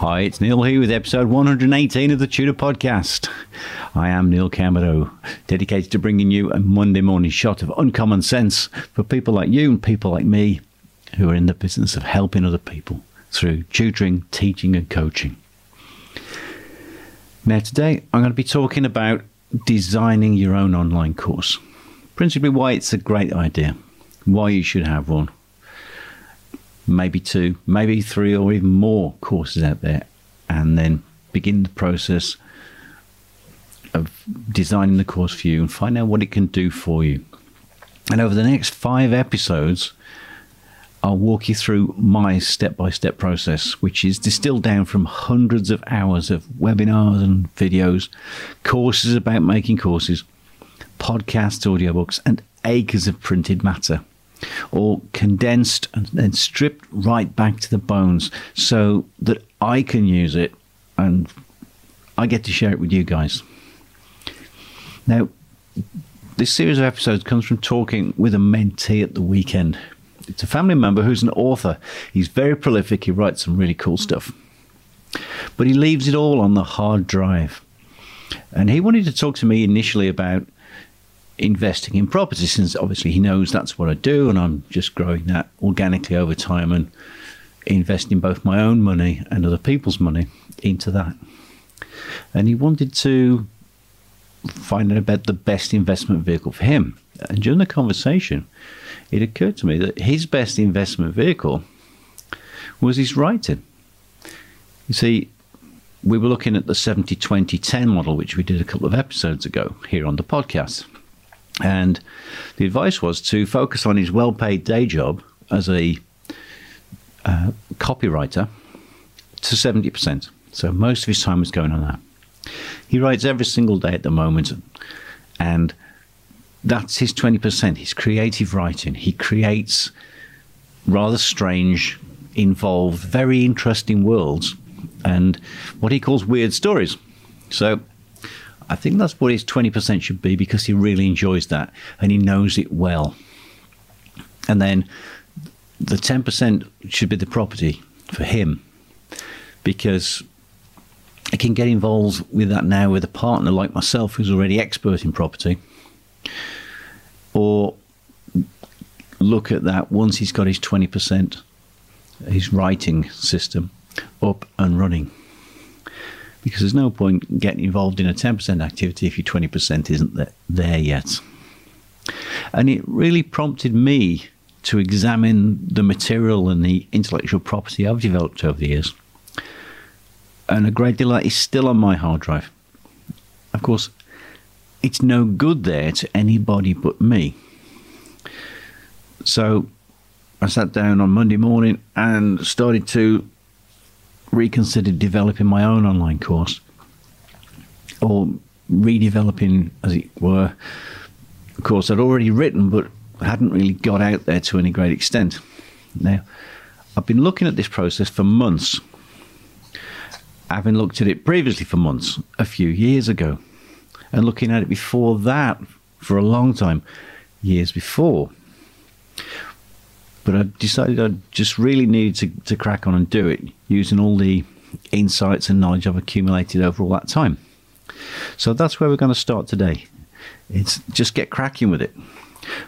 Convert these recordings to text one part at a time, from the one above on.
Hi, it's Neil here with episode 118 of the Tutor Podcast. I am Neil Camero, dedicated to bringing you a Monday morning shot of uncommon sense for people like you and people like me who are in the business of helping other people through tutoring, teaching, and coaching. Now, today I'm going to be talking about designing your own online course, principally why it's a great idea, why you should have one maybe two, maybe three, or even more courses out there, and then begin the process of designing the course for you and find out what it can do for you. And over the next five episodes, I'll walk you through my step by step process, which is distilled down from hundreds of hours of webinars and videos, courses about making courses, podcasts, audiobooks, and acres of printed matter all condensed and then stripped right back to the bones so that I can use it and I get to share it with you guys. Now, this series of episodes comes from talking with a mentee at the weekend. It's a family member who's an author. He's very prolific, he writes some really cool stuff. But he leaves it all on the hard drive. And he wanted to talk to me initially about investing in property since obviously he knows that's what I do and I'm just growing that organically over time and investing both my own money and other people's money into that. And he wanted to find out about the best investment vehicle for him. And during the conversation, it occurred to me that his best investment vehicle was his writing. You see, we were looking at the 70 20 10 model, which we did a couple of episodes ago here on the podcast. And the advice was to focus on his well paid day job as a uh, copywriter to 70%. So most of his time was going on that. He writes every single day at the moment, and that's his 20%, his creative writing. He creates rather strange, involved, very interesting worlds and what he calls weird stories. So I think that's what his 20% should be because he really enjoys that and he knows it well. And then the 10% should be the property for him because he can get involved with that now with a partner like myself who's already expert in property or look at that once he's got his 20% his writing system up and running because there's no point getting involved in a 10% activity if your 20% isn't there yet. And it really prompted me to examine the material and the intellectual property I've developed over the years. And a great deal of that is still on my hard drive. Of course, it's no good there to anybody but me. So I sat down on Monday morning and started to reconsidered developing my own online course or redeveloping, as it were, a course I'd already written but hadn't really got out there to any great extent. Now, I've been looking at this process for months, having looked at it previously for months, a few years ago, and looking at it before that for a long time, years before. But I decided I just really needed to, to crack on and do it using all the insights and knowledge I've accumulated over all that time. So that's where we're going to start today. It's just get cracking with it.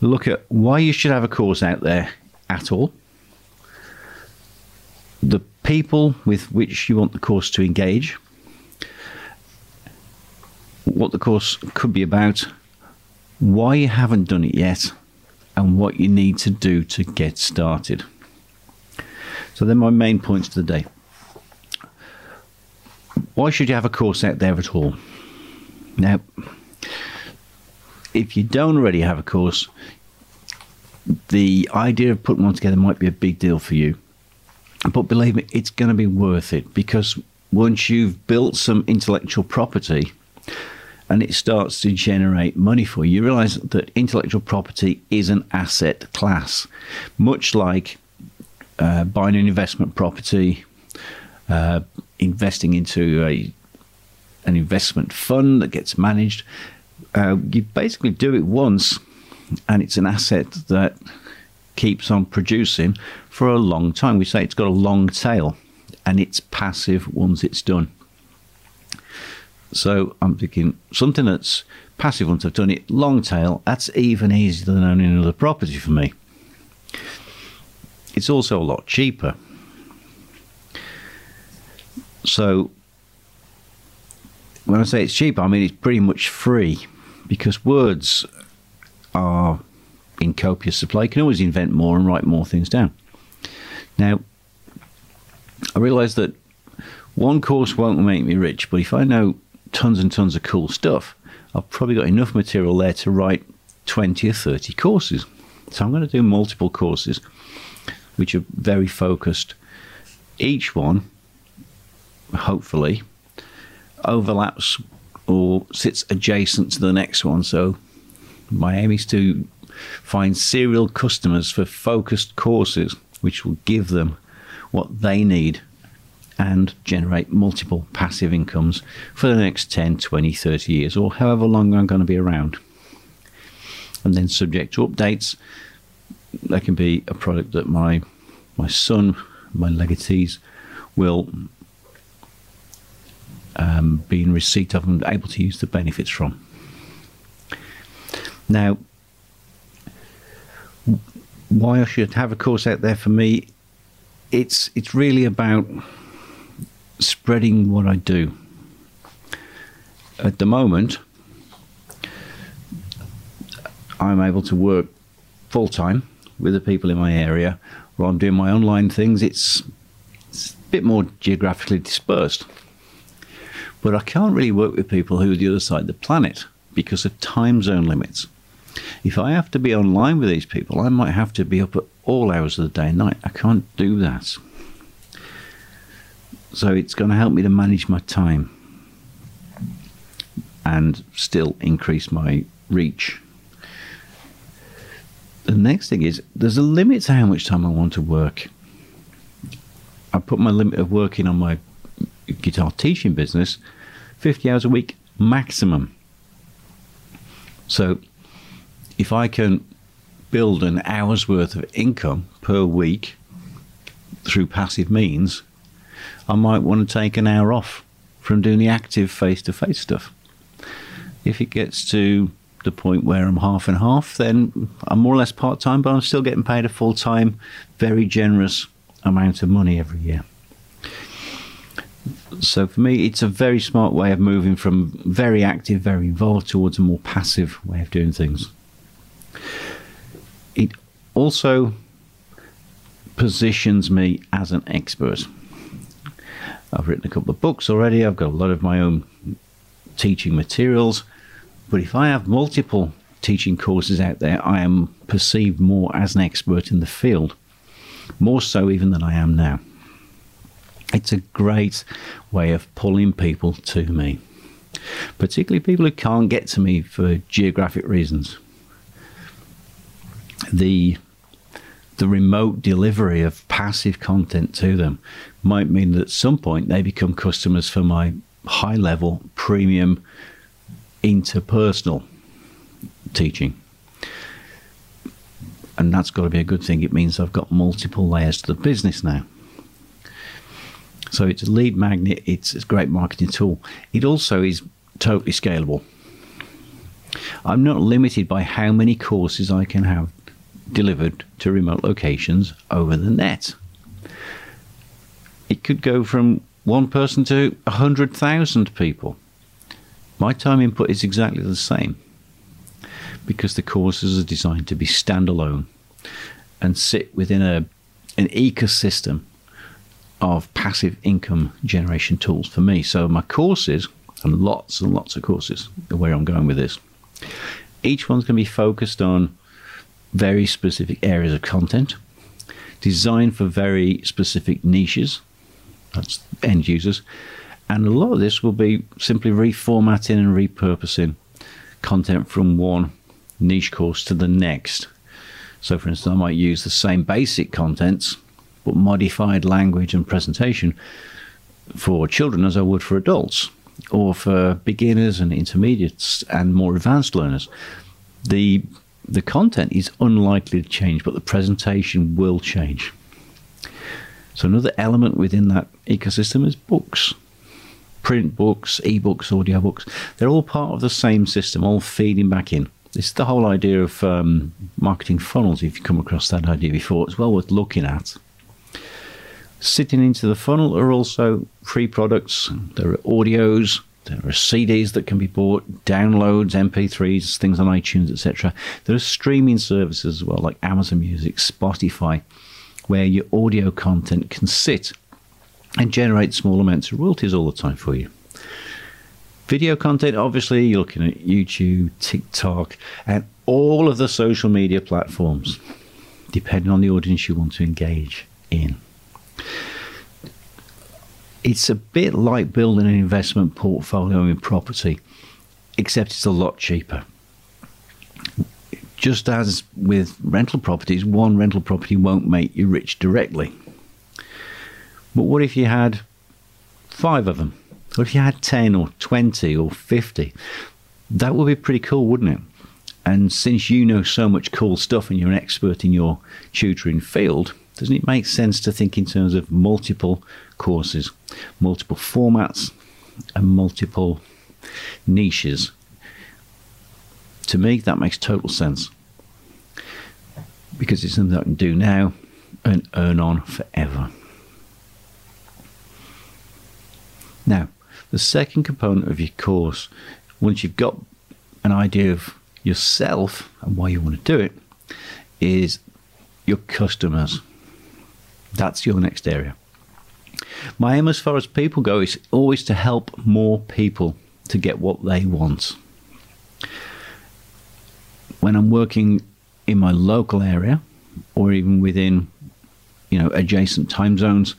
Look at why you should have a course out there at all, the people with which you want the course to engage, what the course could be about, why you haven't done it yet, and what you need to do to get started. So, they're my main points for the day. Why should you have a course out there at all? Now, if you don't already have a course, the idea of putting one together might be a big deal for you. But believe me, it's going to be worth it because once you've built some intellectual property and it starts to generate money for you, you realize that intellectual property is an asset class, much like uh, buying an investment property, uh, investing into a an investment fund that gets managed. Uh, you basically do it once, and it's an asset that keeps on producing for a long time. We say it's got a long tail, and it's passive once it's done. So I'm thinking something that's passive once I've done it, long tail, that's even easier than owning another property for me. It's also a lot cheaper. So when I say it's cheap, I mean it's pretty much free because words are in copious supply. You can always invent more and write more things down. Now, I realise that one course won't make me rich, but if I know tons and tons of cool stuff, I've probably got enough material there to write 20 or 30 courses. So I'm going to do multiple courses, which are very focused. Each one, hopefully, overlaps or sits adjacent to the next one. So my aim is to find serial customers for focused courses, which will give them what they need and generate multiple passive incomes for the next 10, 20, 30 years, or however long I'm going to be around. And then, subject to updates, there can be a product that my my son, my legatees, will um, be in receipt of and able to use the benefits from. Now, why I should have a course out there for me, it's it's really about spreading what I do. At the moment, I'm able to work full time with the people in my area. While I'm doing my online things, it's, it's, a bit more geographically dispersed. But I can't really work with people who are the other side of the planet because of time zone limits. If I have to be online with these people, I might have to be up at all hours of the day and night. I can't do that. So it's going to help me to manage my time and still increase my reach. The next thing is there's a limit to how much time I want to work. I put my limit of working on my guitar teaching business 50 hours a week maximum. So if I can build an hour's worth of income per week through passive means, I might want to take an hour off from doing the active face to face stuff. If it gets to the point where I'm half and half, then I'm more or less part time, but I'm still getting paid a full time, very generous amount of money every year. So for me, it's a very smart way of moving from very active, very involved towards a more passive way of doing things. It also positions me as an expert. I've written a couple of books already. I've got a lot of my own teaching materials. But if I have multiple teaching courses out there, I am perceived more as an expert in the field, more so even than I am now. It's a great way of pulling people to me, particularly people who can't get to me for geographic reasons. The the remote delivery of passive content to them might mean that at some point they become customers for my high level premium interpersonal teaching. And that's got to be a good thing. It means I've got multiple layers to the business now. So it's a lead magnet, it's a great marketing tool. It also is totally scalable. I'm not limited by how many courses I can have delivered to remote locations over the net. It could go from one person to 100,000 people. My time input is exactly the same because the courses are designed to be standalone and sit within a, an ecosystem of passive income generation tools for me. So my courses, and lots and lots of courses, where I'm going with this, each one's going to be focused on very specific areas of content, designed for very specific niches, that's end users, And a lot of this will be simply reformatting and repurposing content from one niche course to the next. So, for instance, I might use the same basic contents, but modified language and presentation for children as I would for adults, or for beginners and intermediates and more advanced learners. The the content is unlikely to change, but the presentation will change. So another element within that ecosystem is books. Print books, ebooks, audiobooks, they're all part of the same system, all feeding back in. This is the whole idea of um, marketing funnels. If you come across that idea before, it's well worth looking at. Sitting into the funnel are also free products. There are audios, there are CDs that can be bought, downloads, MP3s, things on iTunes, etc. There are streaming services as well, like Amazon Music, Spotify, where your audio content can sit and generate small amounts of royalties all the time for you. Video content, obviously, you're looking at YouTube, TikTok, and all of the social media platforms, depending on the audience you want to engage in it's a bit like building an investment portfolio in property, except it's a lot cheaper. Just as with rental properties, one rental property won't make you rich directly. But what if you had five of them? What if you had 10 or 20 or 50? That would be pretty cool, wouldn't it? And since you know so much cool stuff and you're an expert in your tutoring field, doesn't it make sense to think in terms of multiple courses, multiple formats, and multiple niches? To me, that makes total sense because it's something I can do now and earn on forever. Now, the second component of your course, once you've got an idea of yourself and why you want to do it, is your customers. That's your next area. My aim, as far as people go, is always to help more people to get what they want. When I'm working in my local area or even within, you know, adjacent time zones,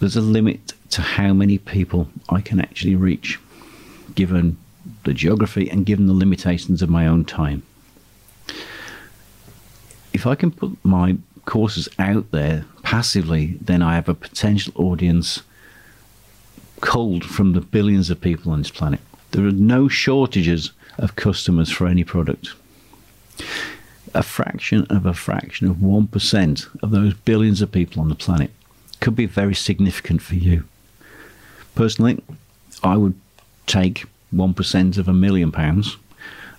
there's a limit to how many people I can actually reach, given the geography and given the limitations of my own time. If I can put my courses out there passively, then I have a potential audience culled from the billions of people on this planet. There are no shortages of customers for any product. A fraction of a fraction of 1% of those billions of people on the planet could be very significant for you. Personally, I would take 1% of a million pounds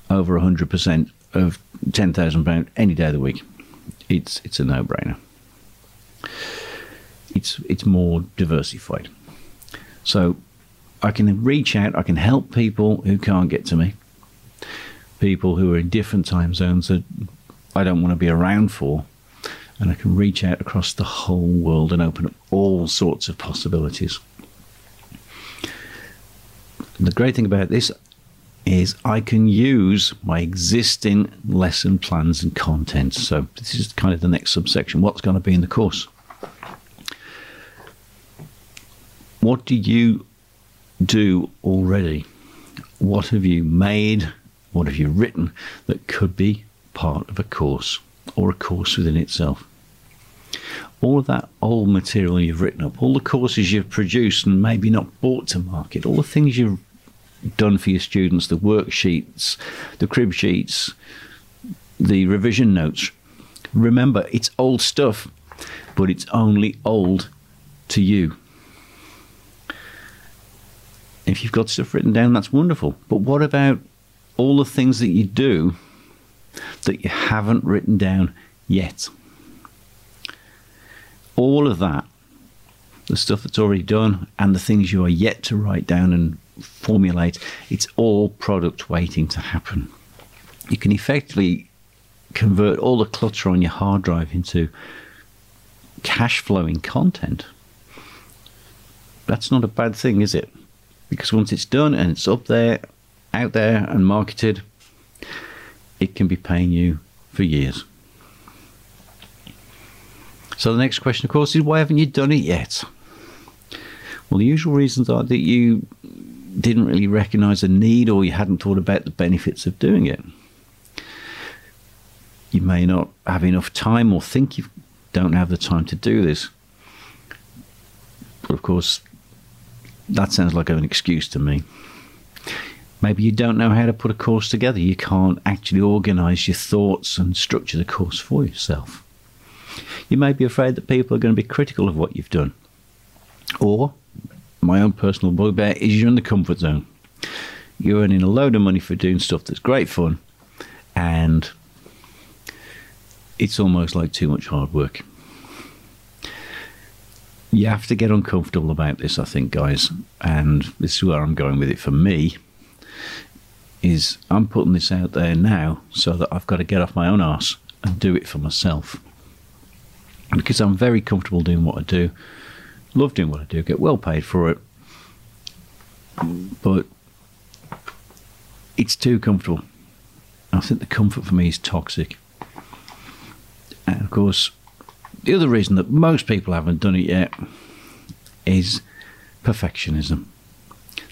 over 100% of £10,000 any day of the week it's it's a no-brainer. It's it's more diversified. So I can reach out, I can help people who can't get to me. People who are in different time zones that I don't want to be around for. And I can reach out across the whole world and open up all sorts of possibilities. And the great thing about this is I can use my existing lesson plans and content. So this is kind of the next subsection. What's going to be in the course? What do you do already? What have you made? What have you written that could be part of a course or a course within itself? all of that old material you've written up, all the courses you've produced and maybe not brought to market, all the things you've done for your students, the worksheets, the crib sheets, the revision notes. Remember, it's old stuff, but it's only old to you. If you've got stuff written down, that's wonderful. But what about all the things that you do that you haven't written down yet? All of that, the stuff that's already done, and the things you are yet to write down and formulate, it's all product waiting to happen. You can effectively convert all the clutter on your hard drive into cash flowing content. That's not a bad thing, is it? Because once it's done and it's up there, out there, and marketed, it can be paying you for years. So the next question, of course, is why haven't you done it yet? Well, the usual reasons are that you didn't really recognize a need or you hadn't thought about the benefits of doing it. You may not have enough time or think you don't have the time to do this. But of course, that sounds like an excuse to me. Maybe you don't know how to put a course together. You can't actually organize your thoughts and structure the course for yourself. You may be afraid that people are going to be critical of what you've done. Or, my own personal bugbear is you're in the comfort zone. You're earning a load of money for doing stuff that's great fun, and it's almost like too much hard work. You have to get uncomfortable about this, I think, guys, and this is where I'm going with it for me. Is I'm putting this out there now so that I've got to get off my own arse and do it for myself. Because I'm very comfortable doing what I do, love doing what I do, get well paid for it, but it's too comfortable. I think the comfort for me is toxic. And of course, the other reason that most people haven't done it yet is perfectionism.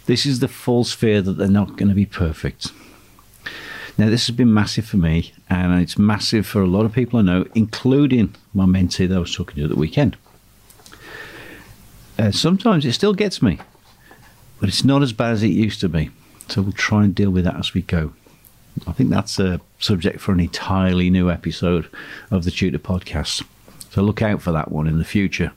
This is the false fear that they're not going to be perfect. Now, this has been massive for me, and it's massive for a lot of people I know, including my mentee that I was talking to the weekend. Uh, sometimes it still gets me, but it's not as bad as it used to be. So we'll try and deal with that as we go. I think that's a subject for an entirely new episode of the Tutor Podcast. So look out for that one in the future.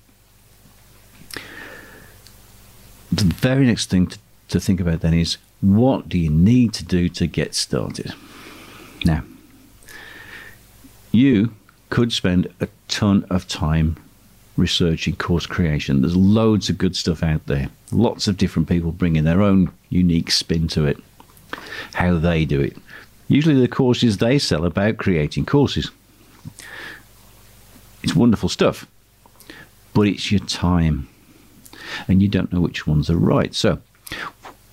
The very next thing to, to think about then is what do you need to do to get started? Now, you could spend a ton of time researching course creation. There's loads of good stuff out there. Lots of different people bringing their own unique spin to it, how they do it. Usually, the courses they sell about creating courses. It's wonderful stuff, but it's your time, and you don't know which ones are right. So,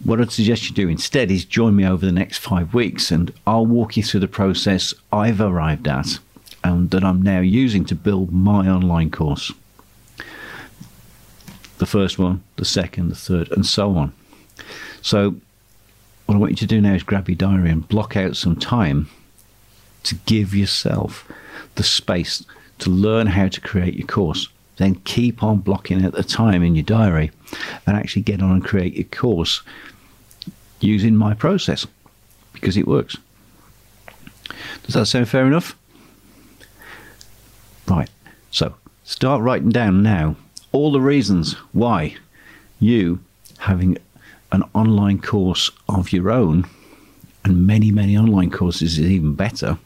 what I'd suggest you do instead is join me over the next five weeks, and I'll walk you through the process I've arrived at and that I'm now using to build my online course. The first one, the second, the third, and so on. So, what I want you to do now is grab your diary and block out some time to give yourself the space to learn how to create your course. Then keep on blocking out the time in your diary and actually get on and create your course using my process because it works. Does that sound fair enough? Right. So start writing down now all the reasons why you having an online course of your own and many, many online courses is even better.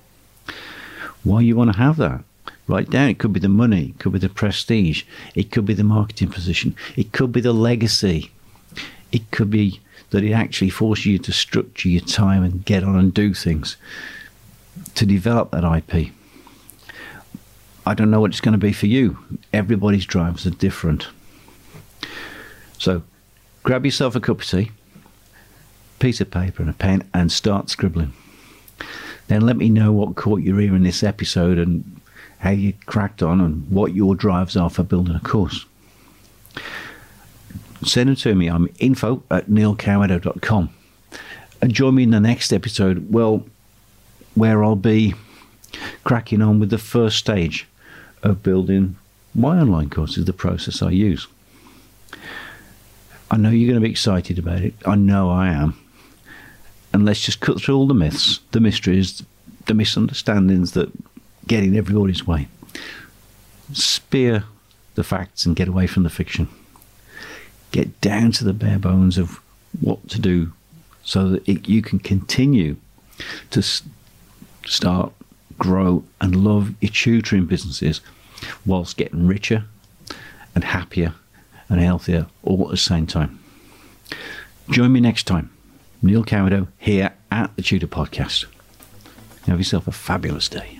Why you want to have that? Write down. It could be the money, it could be the prestige, it could be the marketing position, it could be the legacy, it could be that it actually forces you to structure your time and get on and do things to develop that IP. I don't know what it's going to be for you. Everybody's drives are different. So grab yourself a cup of tea, piece of paper and a pen, and start scribbling. Then let me know what caught your ear in this episode and how you cracked on and what your drives are for building a course. Send them to me. I'm info at neilcowadow.com. And join me in the next episode, well, where I'll be cracking on with the first stage of building my online courses, the process I use. I know you're going to be excited about it. I know I am. And let's just cut through all the myths, the mysteries, the misunderstandings that get in everybody's way. Spear the facts and get away from the fiction. Get down to the bare bones of what to do so that it, you can continue to s- start, grow, and love your tutoring businesses whilst getting richer and happier and healthier all at the same time. Join me next time, Neil Cowadow, here at the Tutor Podcast. Have yourself a fabulous day.